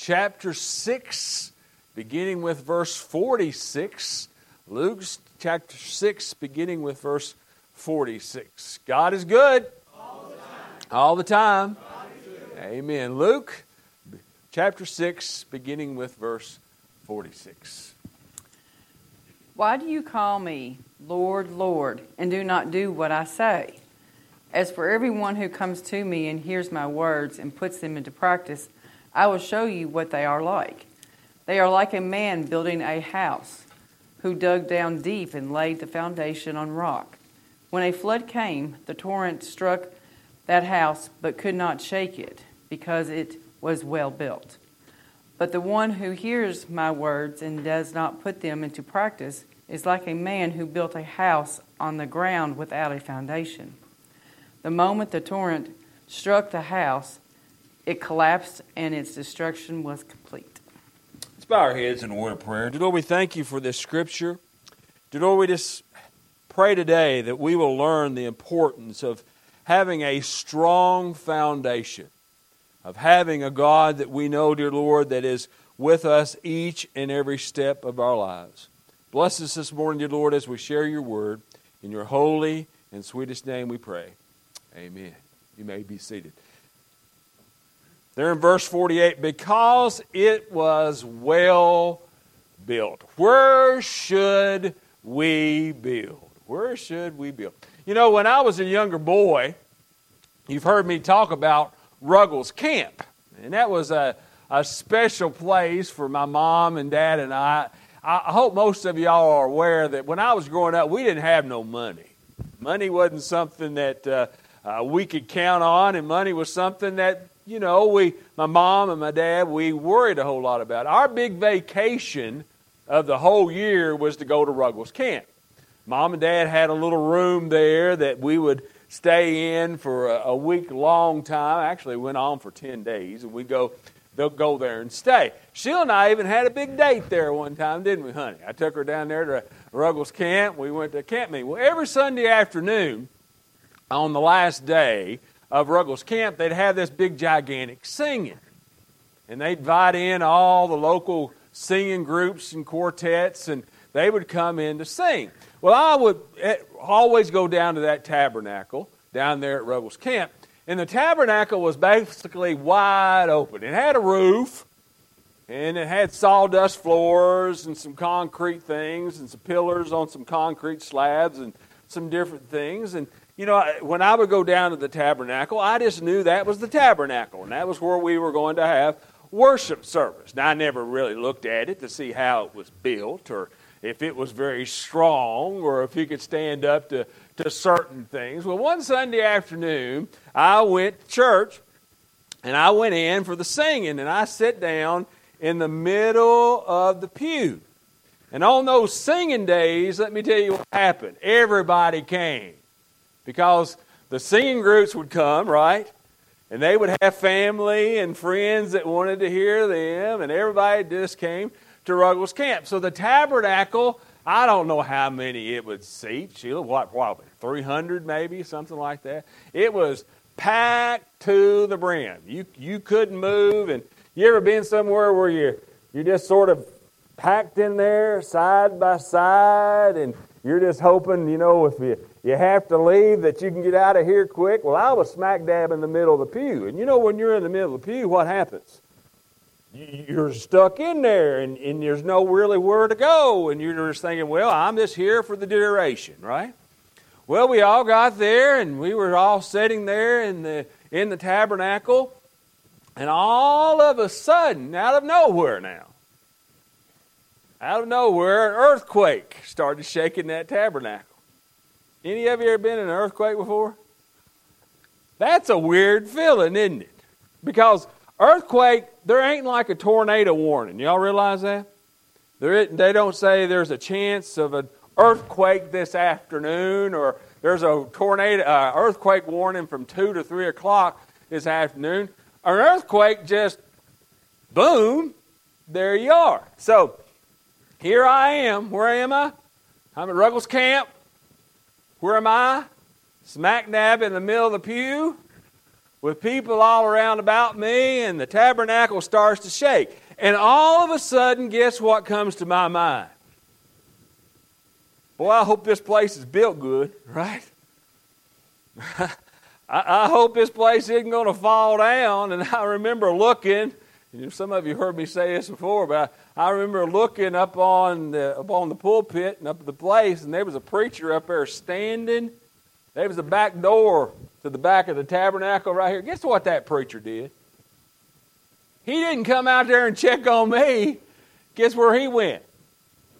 chapter 6, beginning with verse 46. Luke chapter 6, beginning with verse 46. God is good. All the time. All the time. Amen. Luke chapter 6, beginning with verse 46. Why do you call me Lord, Lord, and do not do what I say? As for everyone who comes to me and hears my words and puts them into practice, I will show you what they are like. They are like a man building a house who dug down deep and laid the foundation on rock. When a flood came, the torrent struck that house but could not shake it because it was well built. But the one who hears my words and does not put them into practice is like a man who built a house on the ground without a foundation. The moment the torrent struck the house, it collapsed and its destruction was complete. Let's bow our heads in a word of prayer. Dear Lord, we thank you for this scripture. Dear Lord, we just pray today that we will learn the importance of having a strong foundation of having a God that we know, dear Lord, that is with us each and every step of our lives. Bless us this morning, dear Lord, as we share your word. In your holy and sweetest name we pray. Amen. You may be seated. There in verse 48, because it was well built. Where should we build? Where should we build? You know, when I was a younger boy, you've heard me talk about Ruggles Camp. And that was a, a special place for my mom and dad and I. I hope most of y'all are aware that when I was growing up, we didn't have no money. Money wasn't something that uh, uh, we could count on, and money was something that, you know, we, my mom and my dad, we worried a whole lot about. it. Our big vacation of the whole year was to go to Ruggles Camp. Mom and dad had a little room there that we would stay in for a, a week long time. Actually, went on for 10 days, and we go they'll go there and stay. Sheila and I even had a big date there one time, didn't we, honey? I took her down there to Ruggles Camp. We went to camp meeting. Well, every Sunday afternoon, on the last day of Ruggles Camp, they'd have this big, gigantic singing. And they'd invite in all the local singing groups and quartets, and they would come in to sing. Well, I would eh, always go down to that tabernacle down there at Ruggles Camp. And the tabernacle was basically wide open. It had a roof, and it had sawdust floors and some concrete things and some pillars on some concrete slabs and some different things. And, you know, when I would go down to the tabernacle, I just knew that was the tabernacle, and that was where we were going to have worship service. Now, I never really looked at it to see how it was built or if it was very strong or if he could stand up to, to certain things. Well, one Sunday afternoon, I went to church and I went in for the singing and I sat down in the middle of the pew. And on those singing days, let me tell you what happened. Everybody came because the singing groups would come, right? And they would have family and friends that wanted to hear them, and everybody just came to Ruggles Camp. So the tabernacle, I don't know how many it would seat. Sheila, what, probably 300 maybe, something like that. It was packed to the brim. You, you couldn't move. And you ever been somewhere where you, you're just sort of packed in there side by side and you're just hoping, you know, if you, you have to leave that you can get out of here quick? Well, I was smack dab in the middle of the pew. And you know, when you're in the middle of the pew, what happens? you're stuck in there and, and there's no really where to go and you're just thinking well i'm just here for the duration right well we all got there and we were all sitting there in the in the tabernacle and all of a sudden out of nowhere now out of nowhere an earthquake started shaking that tabernacle any of you ever been in an earthquake before that's a weird feeling isn't it because earthquake there ain't like a tornado warning. Y'all realize that? They don't say there's a chance of an earthquake this afternoon or there's a tornado uh, earthquake warning from 2 to 3 o'clock this afternoon. An earthquake just, boom, there you are. So here I am. Where am I? I'm at Ruggles Camp. Where am I? Smack dab in the middle of the pew. with people all around about me, and the tabernacle starts to shake. And all of a sudden, guess what comes to my mind? Boy, I hope this place is built good, right? I, I, hope this place isn't going to fall down. And I remember looking, some of you heard me say this before, but I, I remember looking up on the up on the pulpit and up at the place, and there was a preacher up there standing. There was a back door to the back of the tabernacle right here. Guess what that preacher did? He didn't come out there and check on me. Guess where he went?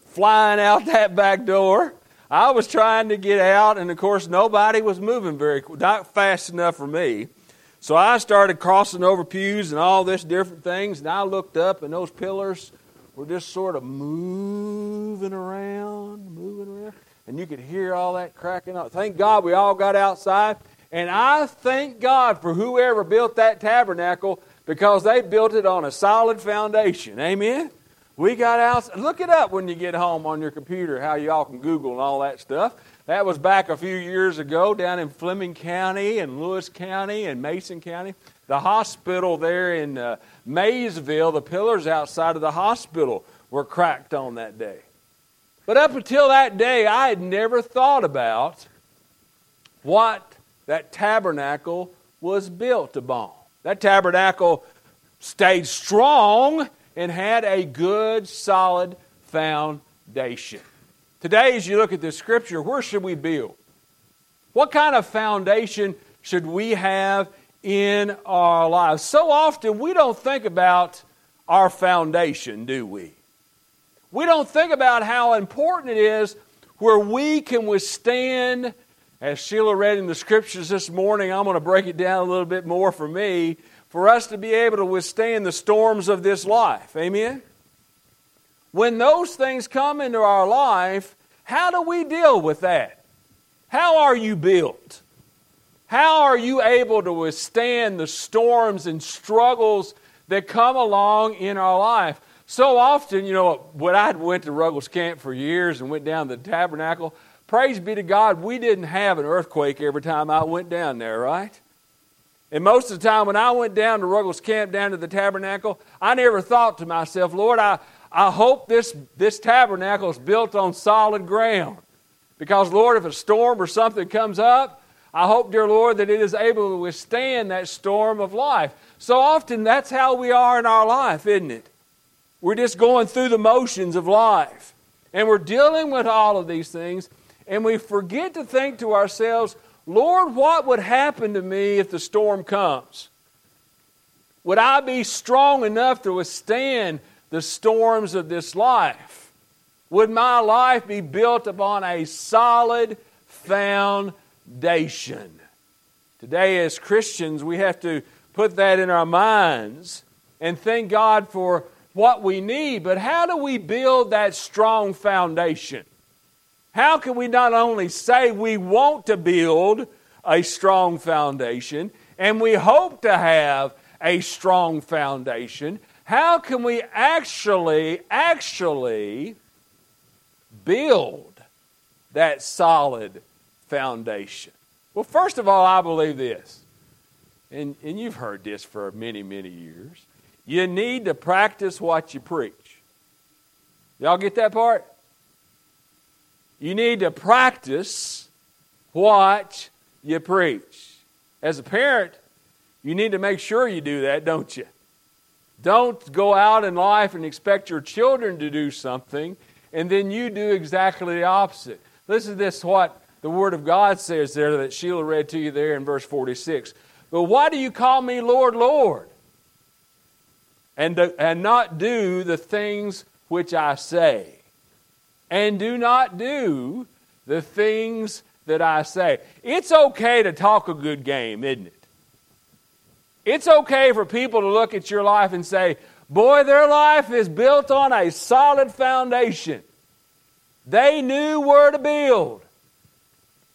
Flying out that back door. I was trying to get out, and of course, nobody was moving very not fast enough for me. So I started crossing over pews and all this different things, and I looked up, and those pillars were just sort of moving around, moving around, and you could hear all that cracking up. Thank God we all got outside, and I thank God for whoever built that tabernacle because they built it on a solid foundation. Amen. We got out. Look it up when you get home on your computer. How y'all can Google and all that stuff. That was back a few years ago down in Fleming County and Lewis County and Mason County. The hospital there in uh, Maysville, the pillars outside of the hospital were cracked on that day. But up until that day, I had never thought about what that tabernacle was built upon. That tabernacle stayed strong and had a good, solid foundation. Today, as you look at this scripture, where should we build? What kind of foundation should we have in our lives? So often we don't think about our foundation, do we? We don't think about how important it is where we can withstand, as Sheila read in the scriptures this morning, I'm going to break it down a little bit more for me, for us to be able to withstand the storms of this life. Amen? When those things come into our life, how do we deal with that? How are you built? How are you able to withstand the storms and struggles that come along in our life? So often, you know, when I went to Ruggles Camp for years and went down to the tabernacle, praise be to God, we didn't have an earthquake every time I went down there, right? And most of the time when I went down to Ruggles Camp, down to the tabernacle, I never thought to myself, Lord, I, I hope this, this tabernacle is built on solid ground. Because, Lord, if a storm or something comes up, I hope, dear Lord, that it is able to withstand that storm of life. So often that's how we are in our life, isn't it? We're just going through the motions of life. And we're dealing with all of these things, and we forget to think to ourselves, Lord, what would happen to me if the storm comes? Would I be strong enough to withstand the storms of this life? Would my life be built upon a solid foundation? Today, as Christians, we have to put that in our minds and thank God for what we need. But how do we build that strong foundation? How can we not only say we want to build a strong foundation and we hope to have a strong foundation, how can we actually, actually build that solid foundation? Well, first of all, I believe this, and, and you've heard this for many, many years. You need to practice what you preach. Y'all get that part? You need to practice what you preach. As a parent, you need to make sure you do that, don't you? Don't go out in life and expect your children to do something and then you do exactly the opposite. Listen to this what the Word of God says there that Sheila read to you there in verse 46. But why do you call me Lord, Lord? And, and not do the things which I say. And do not do the things that I say. It's okay to talk a good game, isn't it? It's okay for people to look at your life and say, Boy, their life is built on a solid foundation. They knew where to build.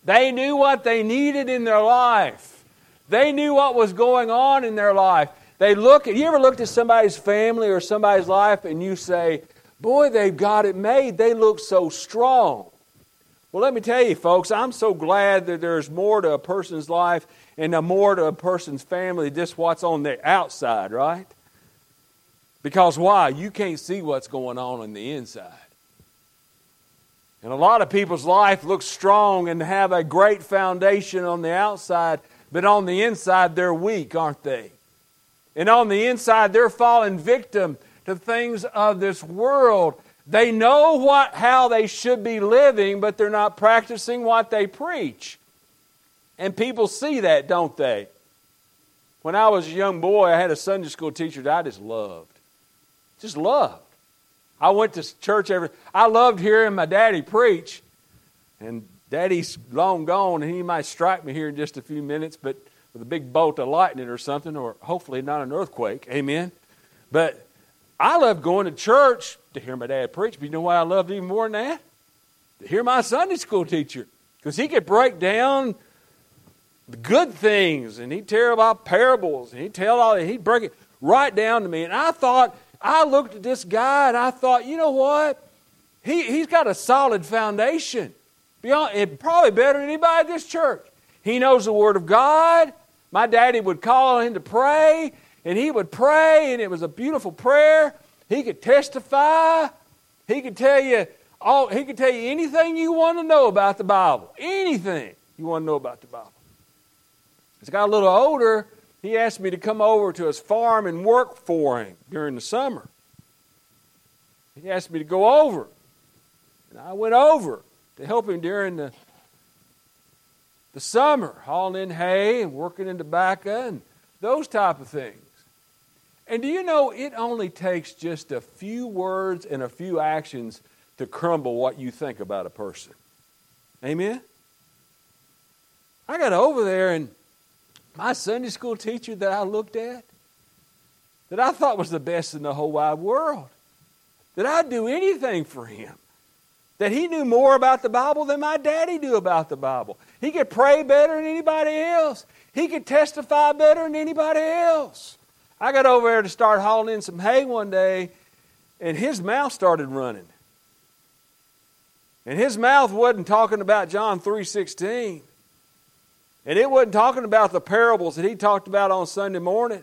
They knew what they needed in their life. They knew what was going on in their life. They look at you ever looked at somebody's family or somebody's life and you say, Boy, they've got it made. They look so strong. Well, let me tell you, folks, I'm so glad that there's more to a person's life and the more to a person's family just what's on the outside, right? Because why? You can't see what's going on in the inside. And a lot of people's life looks strong and have a great foundation on the outside, but on the inside they're weak, aren't they? And on the inside they're falling victim to things of this world. They know what, how they should be living, but they're not practicing what they preach. And people see that, don't they? When I was a young boy, I had a Sunday school teacher that I just loved. Just loved. I went to church every. I loved hearing my daddy preach, and daddy's long gone, and he might strike me here in just a few minutes, but with a big bolt of lightning or something, or hopefully not an earthquake. Amen. But I loved going to church to hear my dad preach. But you know why I loved even more than that? To hear my Sunday school teacher. Because he could break down the good things and he'd tell about parables and he'd tell all he'd break it right down to me. And I thought, I looked at this guy and I thought, you know what? He, he's got a solid foundation. Beyond, probably better than anybody at this church. He knows the Word of God. My daddy would call on him to pray, and he would pray, and it was a beautiful prayer. He could testify. He could tell you all, he could tell you anything you want to know about the Bible. Anything you want to know about the Bible. As I got a little older, he asked me to come over to his farm and work for him during the summer. He asked me to go over. And I went over to help him during the, the summer, hauling in hay and working in tobacco and those type of things. And do you know it only takes just a few words and a few actions to crumble what you think about a person? Amen? I got over there and my Sunday school teacher that I looked at, that I thought was the best in the whole wide world, that I'd do anything for him, that he knew more about the Bible than my daddy knew about the Bible. He could pray better than anybody else, he could testify better than anybody else. I got over there to start hauling in some hay one day, and his mouth started running. And his mouth wasn't talking about John 3:16. And it wasn't talking about the parables that he talked about on Sunday morning.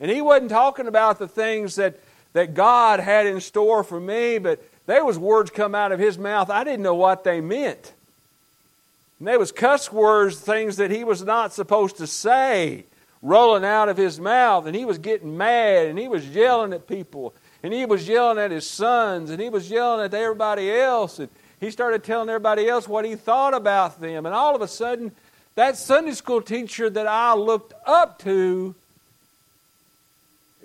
And he wasn't talking about the things that, that God had in store for me, but there was words come out of his mouth. I didn't know what they meant. And there was cuss words, things that he was not supposed to say rolling out of his mouth, and he was getting mad, and he was yelling at people, and he was yelling at his sons, and he was yelling at everybody else, and he started telling everybody else what he thought about them, and all of a sudden, that Sunday school teacher that I looked up to,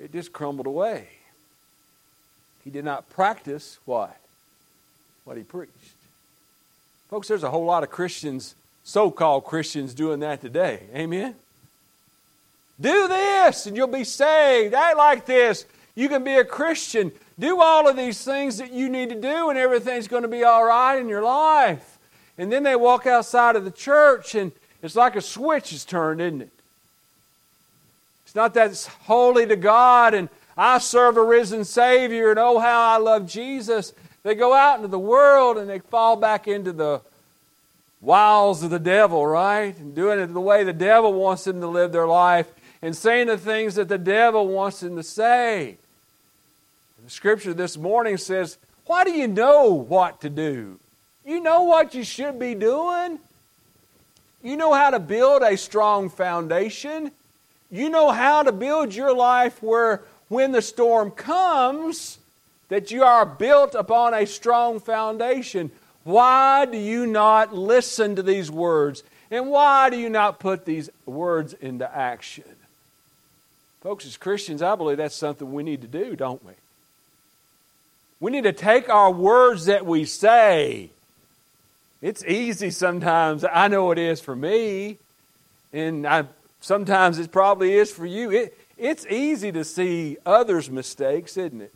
it just crumbled away. He did not practice what? What he preached. Folks, there's a whole lot of Christians, so called Christians, doing that today. Amen? Do this and you'll be saved. Act like this. You can be a Christian. Do all of these things that you need to do, and everything's going to be all right in your life. And then they walk outside of the church, and it's like a switch is turned, isn't it? It's not that it's holy to God and I serve a risen Savior and oh, how I love Jesus. They go out into the world and they fall back into the wiles of the devil, right? And doing it the way the devil wants them to live their life and saying the things that the devil wants them to say. The scripture this morning says, Why do you know what to do? You know what you should be doing. You know how to build a strong foundation. You know how to build your life where when the storm comes, that you are built upon a strong foundation. Why do you not listen to these words? And why do you not put these words into action? Folks, as Christians, I believe that's something we need to do, don't we? We need to take our words that we say. It's easy sometimes. I know it is for me. And I, sometimes it probably is for you. It, it's easy to see others' mistakes, isn't it?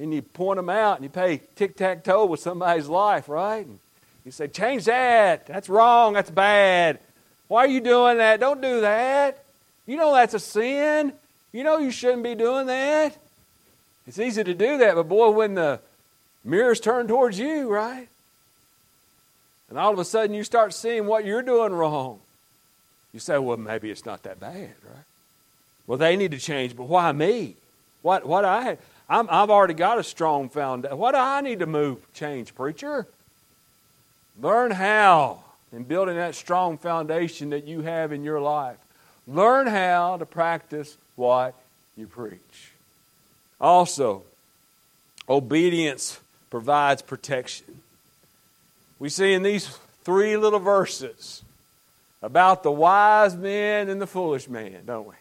And you point them out and you play tic tac toe with somebody's life, right? And you say, change that. That's wrong. That's bad. Why are you doing that? Don't do that. You know that's a sin. You know you shouldn't be doing that. It's easy to do that, but boy, when the mirror's turned towards you, right? And all of a sudden you start seeing what you're doing wrong. You say, well, maybe it's not that bad, right? Well, they need to change, but why me? What, what I, I'm, I've already got a strong foundation. What do I need to move, change, preacher? Learn how in building that strong foundation that you have in your life. Learn how to practice what you preach. Also, obedience provides protection. We see in these three little verses about the wise man and the foolish man, don't we?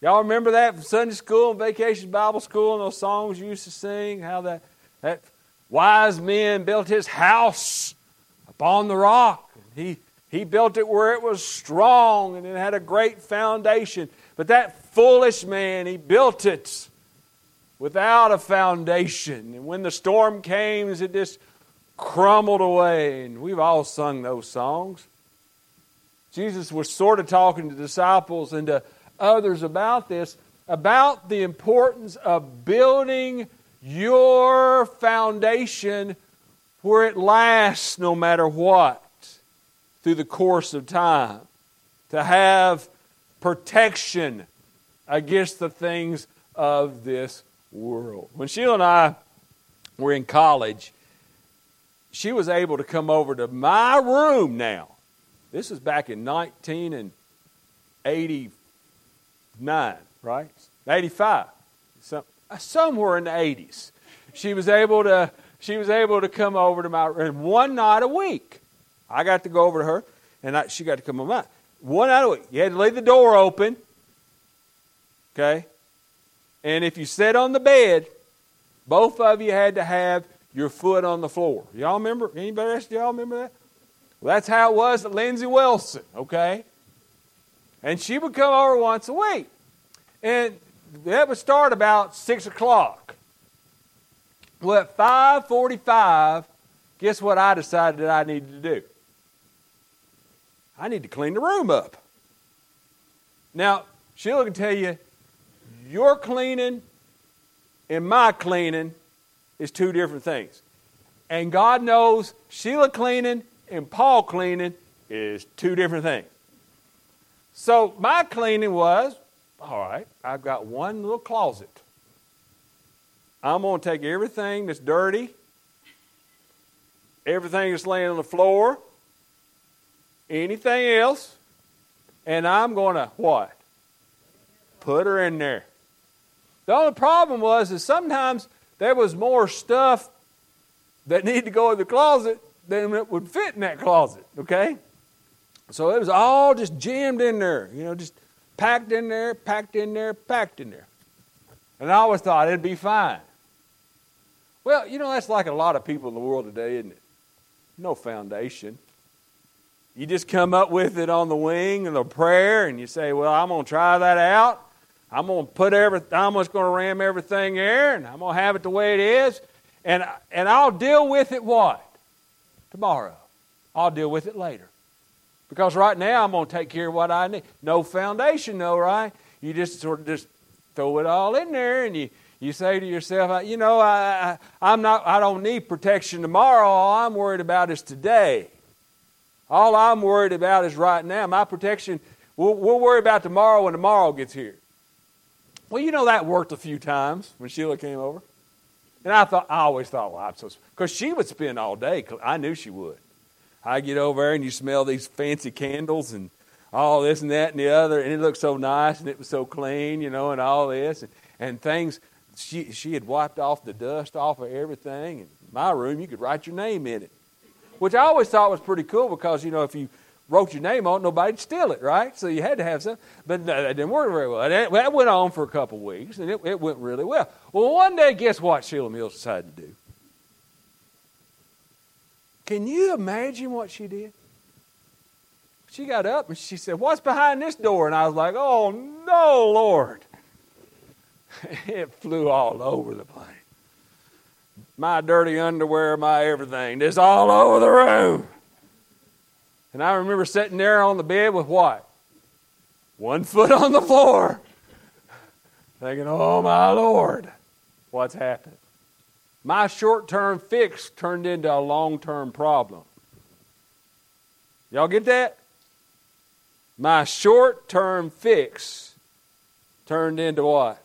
Y'all remember that from Sunday school and vacation Bible school and those songs you used to sing? How that, that wise man built his house upon the rock. He, he built it where it was strong and it had a great foundation. But that foolish man, he built it without a foundation. And when the storm came, it just crumbled away. And we've all sung those songs. Jesus was sort of talking to disciples and to others about this, about the importance of building your foundation where it lasts no matter what through the course of time. To have protection against the things of this world. When Sheila and I were in college, she was able to come over to my room now. This is back in 1989, right? 85. So, uh, somewhere in the 80s. She was able to she was able to come over to my room one night a week. I got to go over to her, and I, she got to come over mine. One night a week. You had to leave the door open. Okay? And if you sat on the bed, both of you had to have your foot on the floor. Y'all remember? Anybody else? Y'all remember that? Well, that's how it was at Lindsey Wilson, okay? And she would come over once a week. And that would start about 6 o'clock. Well, at 5.45, guess what I decided that I needed to do? I need to clean the room up. Now, Sheila can tell you, your cleaning and my cleaning is two different things. And God knows Sheila cleaning and Paul cleaning is two different things. So my cleaning was all right, I've got one little closet. I'm going to take everything that's dirty, everything that's laying on the floor, anything else, and I'm going to what? Put her in there. The only problem was is sometimes there was more stuff that needed to go in the closet than it would fit in that closet, okay? So it was all just jammed in there, you know, just packed in there, packed in there, packed in there. And I always thought it'd be fine. Well, you know, that's like a lot of people in the world today, isn't it? No foundation. You just come up with it on the wing and a prayer, and you say, Well, I'm going to try that out. I'm going to put every, I'm just going to ram everything in there, and I'm going to have it the way it is. And, and I'll deal with it what? Tomorrow. I'll deal with it later. Because right now I'm going to take care of what I need. No foundation, though, right? You just sort of just throw it all in there, and you, you say to yourself, you know, I, I, I'm not, I don't need protection tomorrow. All I'm worried about is today. All I'm worried about is right now. My protection, we'll, we'll worry about tomorrow when tomorrow gets here. Well, you know that worked a few times when Sheila came over. And I thought, I always thought, well, I'm so, because she would spend all day. I knew she would. I get over there and you smell these fancy candles and all this and that and the other, and it looked so nice and it was so clean, you know, and all this and, and things. She she had wiped off the dust off of everything. And my room, you could write your name in it, which I always thought was pretty cool because you know if you wrote your name on it, nobody'd steal it, right? So you had to have some. But that didn't work very well. That, that went on for a couple weeks, and it, it went really well. Well, one day, guess what Sheila Mills decided to do? Can you imagine what she did? She got up and she said, What's behind this door? And I was like, Oh, no, Lord. it flew all over the place. My dirty underwear, my everything, just all over the room. And I remember sitting there on the bed with what? One foot on the floor. Thinking, oh my Lord, what's happened? My short term fix turned into a long term problem. Y'all get that? My short term fix turned into what?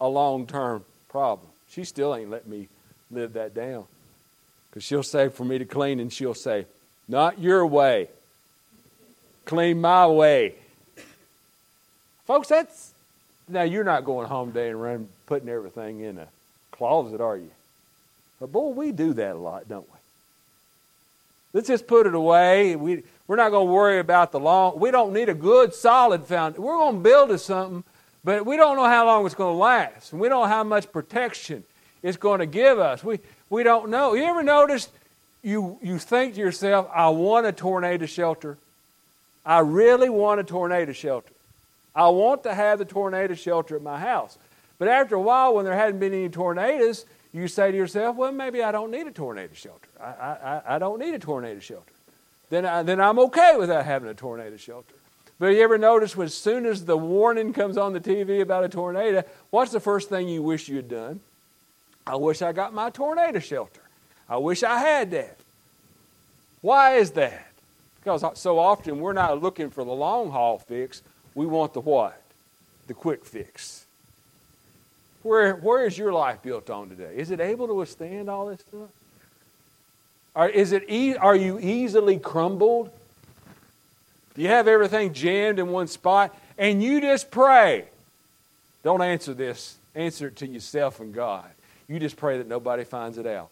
A long term problem. She still ain't let me live that down. Because she'll say for me to clean, and she'll say, Not your way. Clean my way. Folks, that's. Now, you're not going home today and running, putting everything in a closet, are you? But boy, we do that a lot, don't we? Let's just put it away. We, we're not going to worry about the long. We don't need a good, solid foundation. We're going to build to something, but we don't know how long it's going to last. And we don't know how much protection it's going to give us. We, we don't know. You ever notice you, you think to yourself, I want a tornado shelter? I really want a tornado shelter. I want to have the tornado shelter at my house. But after a while, when there hadn't been any tornadoes, you say to yourself, well, maybe I don't need a tornado shelter. I, I, I don't need a tornado shelter. Then, I, then I'm okay without having a tornado shelter. But you ever notice when, as soon as the warning comes on the TV about a tornado, what's the first thing you wish you had done? I wish I got my tornado shelter. I wish I had that. Why is that? Because so often we're not looking for the long haul fix. We want the what? The quick fix. Where, where is your life built on today? Is it able to withstand all this stuff? Or is it e- are you easily crumbled? Do you have everything jammed in one spot? And you just pray. Don't answer this. Answer it to yourself and God. You just pray that nobody finds it out.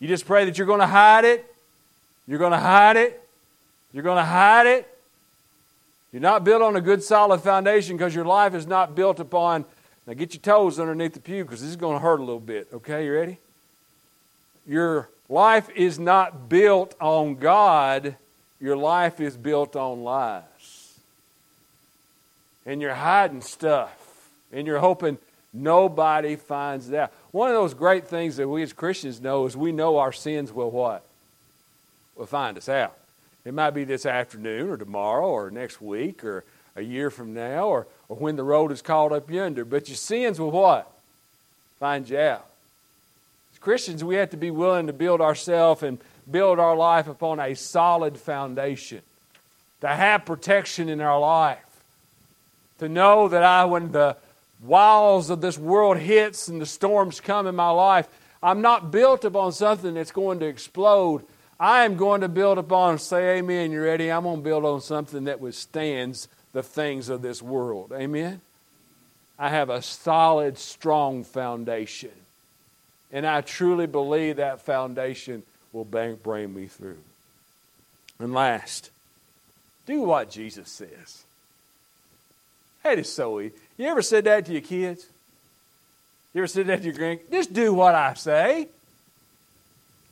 You just pray that you're going to hide it. You're going to hide it. You're going to hide it. You're not built on a good solid foundation because your life is not built upon. Now get your toes underneath the pew because this is going to hurt a little bit. Okay, you ready? Your life is not built on God, your life is built on lies. And you're hiding stuff. And you're hoping nobody finds out. One of those great things that we as Christians know is we know our sins will what? Will find us out. It might be this afternoon or tomorrow or next week or a year from now or, or when the road is called up yonder. But your sins will what? Find you out. As Christians, we have to be willing to build ourselves and build our life upon a solid foundation. To have protection in our life. To know that I, when the walls of this world hits and the storms come in my life, I'm not built upon something that's going to explode. I am going to build upon, say amen, you ready? I'm going to build on something that withstands the things of this world. Amen? I have a solid, strong foundation. And I truly believe that foundation will bank bring me through. And last, do what Jesus says. That is so easy. You ever said that to your kids? You ever said that to your grandkids? Just do what I say.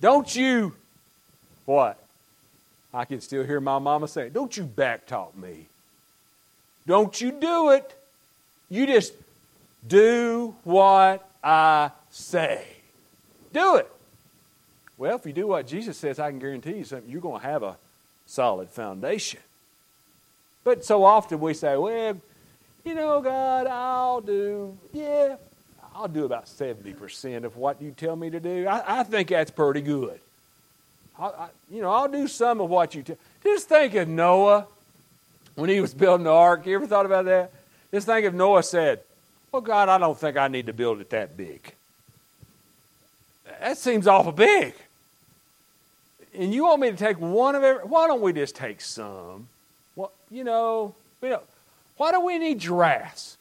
Don't you, what? I can still hear my mama saying, Don't you backtalk me. Don't you do it. You just do what I say. Do it. Well, if you do what Jesus says, I can guarantee you something. You're going to have a solid foundation. But so often we say, well, you know, God, I'll do, yeah, I'll do about 70% of what you tell me to do. I, I think that's pretty good. I, I, you know, I'll do some of what you tell. Just think of Noah when he was building the ark. You ever thought about that? Just think if Noah said, Well, God, I don't think I need to build it that big. That seems awful big. And you want me to take one of every, why don't we just take some? Well, you know, we don't, why do we need giraffes?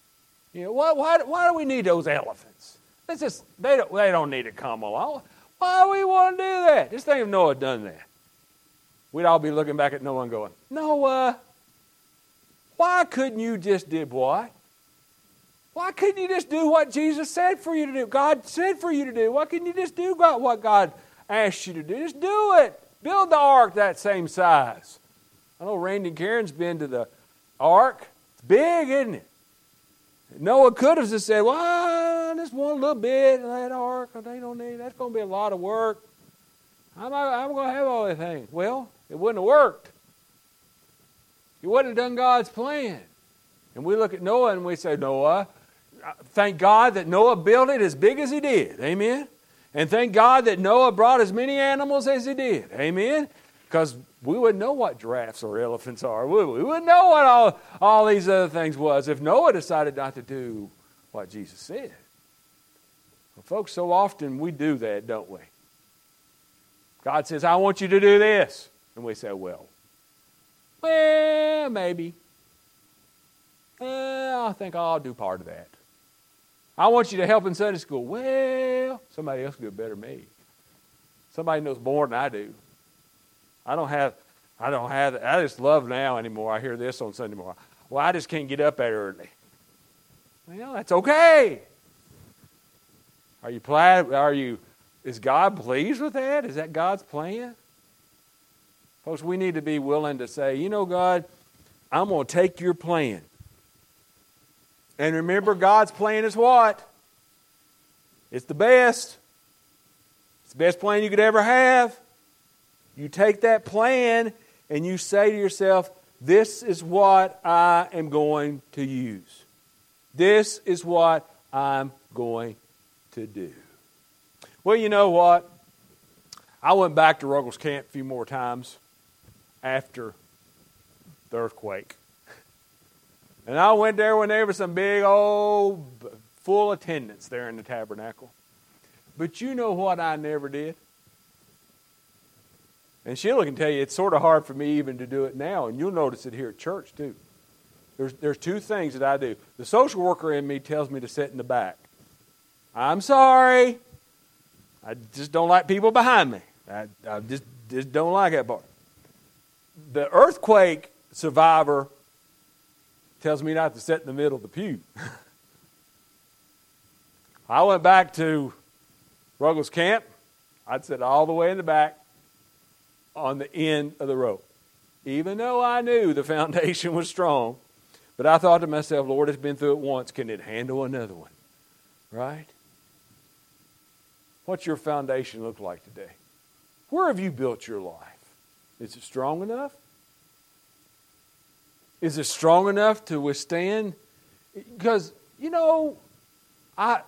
You know, why, why, why do we need those elephants? Let's just, they don't, they don't need to come along. Why do we want to do that? Just think if Noah done that. We'd all be looking back at Noah and going, Noah, why couldn't you just did what? Why couldn't you just do what Jesus said for you to do? God said for you to do. Why couldn't you just do what God asked you to do? Just do it. Build the ark that same size. I know Randy and Karen's been to the ark. Big, isn't it? Noah could have just said, Well, just a little bit of that ark. They don't need that's going to be a lot of work. I'm, I'm going to have all these things. Well, it wouldn't have worked. He wouldn't have done God's plan. And we look at Noah and we say, Noah, thank God that Noah built it as big as he did. Amen. And thank God that Noah brought as many animals as he did. Amen. Because we wouldn't know what giraffes or elephants are, would we? We wouldn't know what all, all these other things was if Noah decided not to do what Jesus said. Well, folks, so often we do that, don't we? God says, I want you to do this. And we say, well, well, maybe. Well, I think I'll do part of that. I want you to help in Sunday school. Well, somebody else can do better than me. Somebody knows more than I do. I don't have, I don't have, I just love now anymore. I hear this on Sunday morning. Well, I just can't get up that early. You know, that's okay. Are you glad? Are you? Is God pleased with that? Is that God's plan? Folks, we need to be willing to say, you know, God, I'm going to take your plan. And remember, God's plan is what? It's the best. It's the best plan you could ever have. You take that plan and you say to yourself, This is what I am going to use. This is what I'm going to do. Well, you know what? I went back to Ruggles Camp a few more times after the earthquake. And I went there when there was some big old full attendance there in the tabernacle. But you know what I never did? And Sheila can tell you it's sort of hard for me even to do it now, and you'll notice it here at church too. There's, there's two things that I do. The social worker in me tells me to sit in the back. I'm sorry. I just don't like people behind me. I, I just, just don't like that part. The earthquake survivor tells me not to sit in the middle of the pew. I went back to Ruggles Camp. I'd sit all the way in the back on the end of the rope. Even though I knew the foundation was strong, but I thought to myself, Lord, it's been through it once. Can it handle another one? Right? What's your foundation look like today? Where have you built your life? Is it strong enough? Is it strong enough to withstand? Because, you know, I,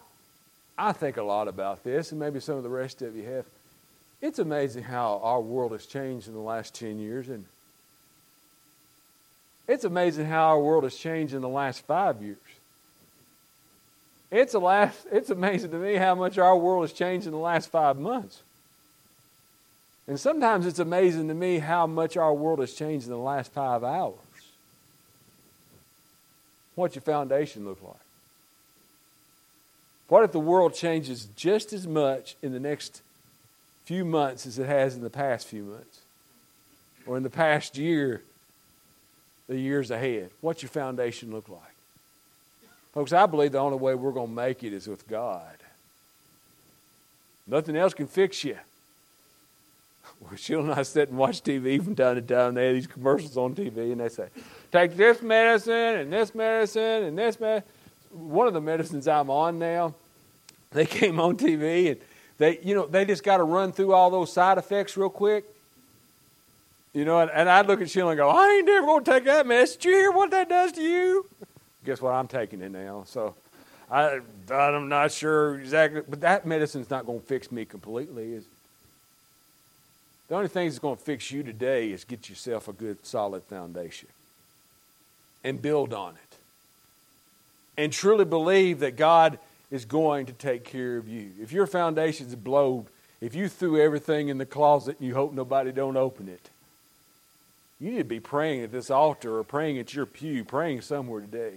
I think a lot about this, and maybe some of the rest of you have. It's amazing how our world has changed in the last 10 years, and it's amazing how our world has changed in the last five years. It's, a last, it's amazing to me how much our world has changed in the last five months. And sometimes it's amazing to me how much our world has changed in the last five hours. What's your foundation look like? What if the world changes just as much in the next few months as it has in the past few months? Or in the past year, the years ahead? What's your foundation look like? Folks, I believe the only way we're going to make it is with God. Nothing else can fix you. Well, she'll not sit and watch TV from time to time. They have these commercials on TV, and they say, "Take this medicine and this medicine and this medicine." One of the medicines I'm on now, they came on TV and they, you know, they just got to run through all those side effects real quick. You know, and, and I'd look at Sheila and go, "I ain't never going to take that medicine. Did you hear what that does to you?" Guess what? I'm taking it now. So. I, I'm not sure exactly, but that medicine's not going to fix me completely. Is the only thing that's going to fix you today is get yourself a good, solid foundation and build on it. And truly believe that God is going to take care of you. If your foundation's blown, if you threw everything in the closet and you hope nobody don't open it, you need to be praying at this altar or praying at your pew, praying somewhere today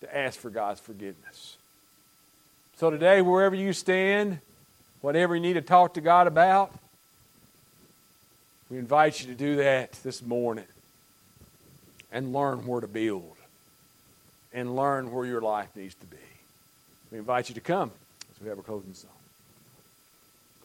to ask for God's forgiveness. So today, wherever you stand, whatever you need to talk to God about, we invite you to do that this morning and learn where to build and learn where your life needs to be. We invite you to come as we have a closing song.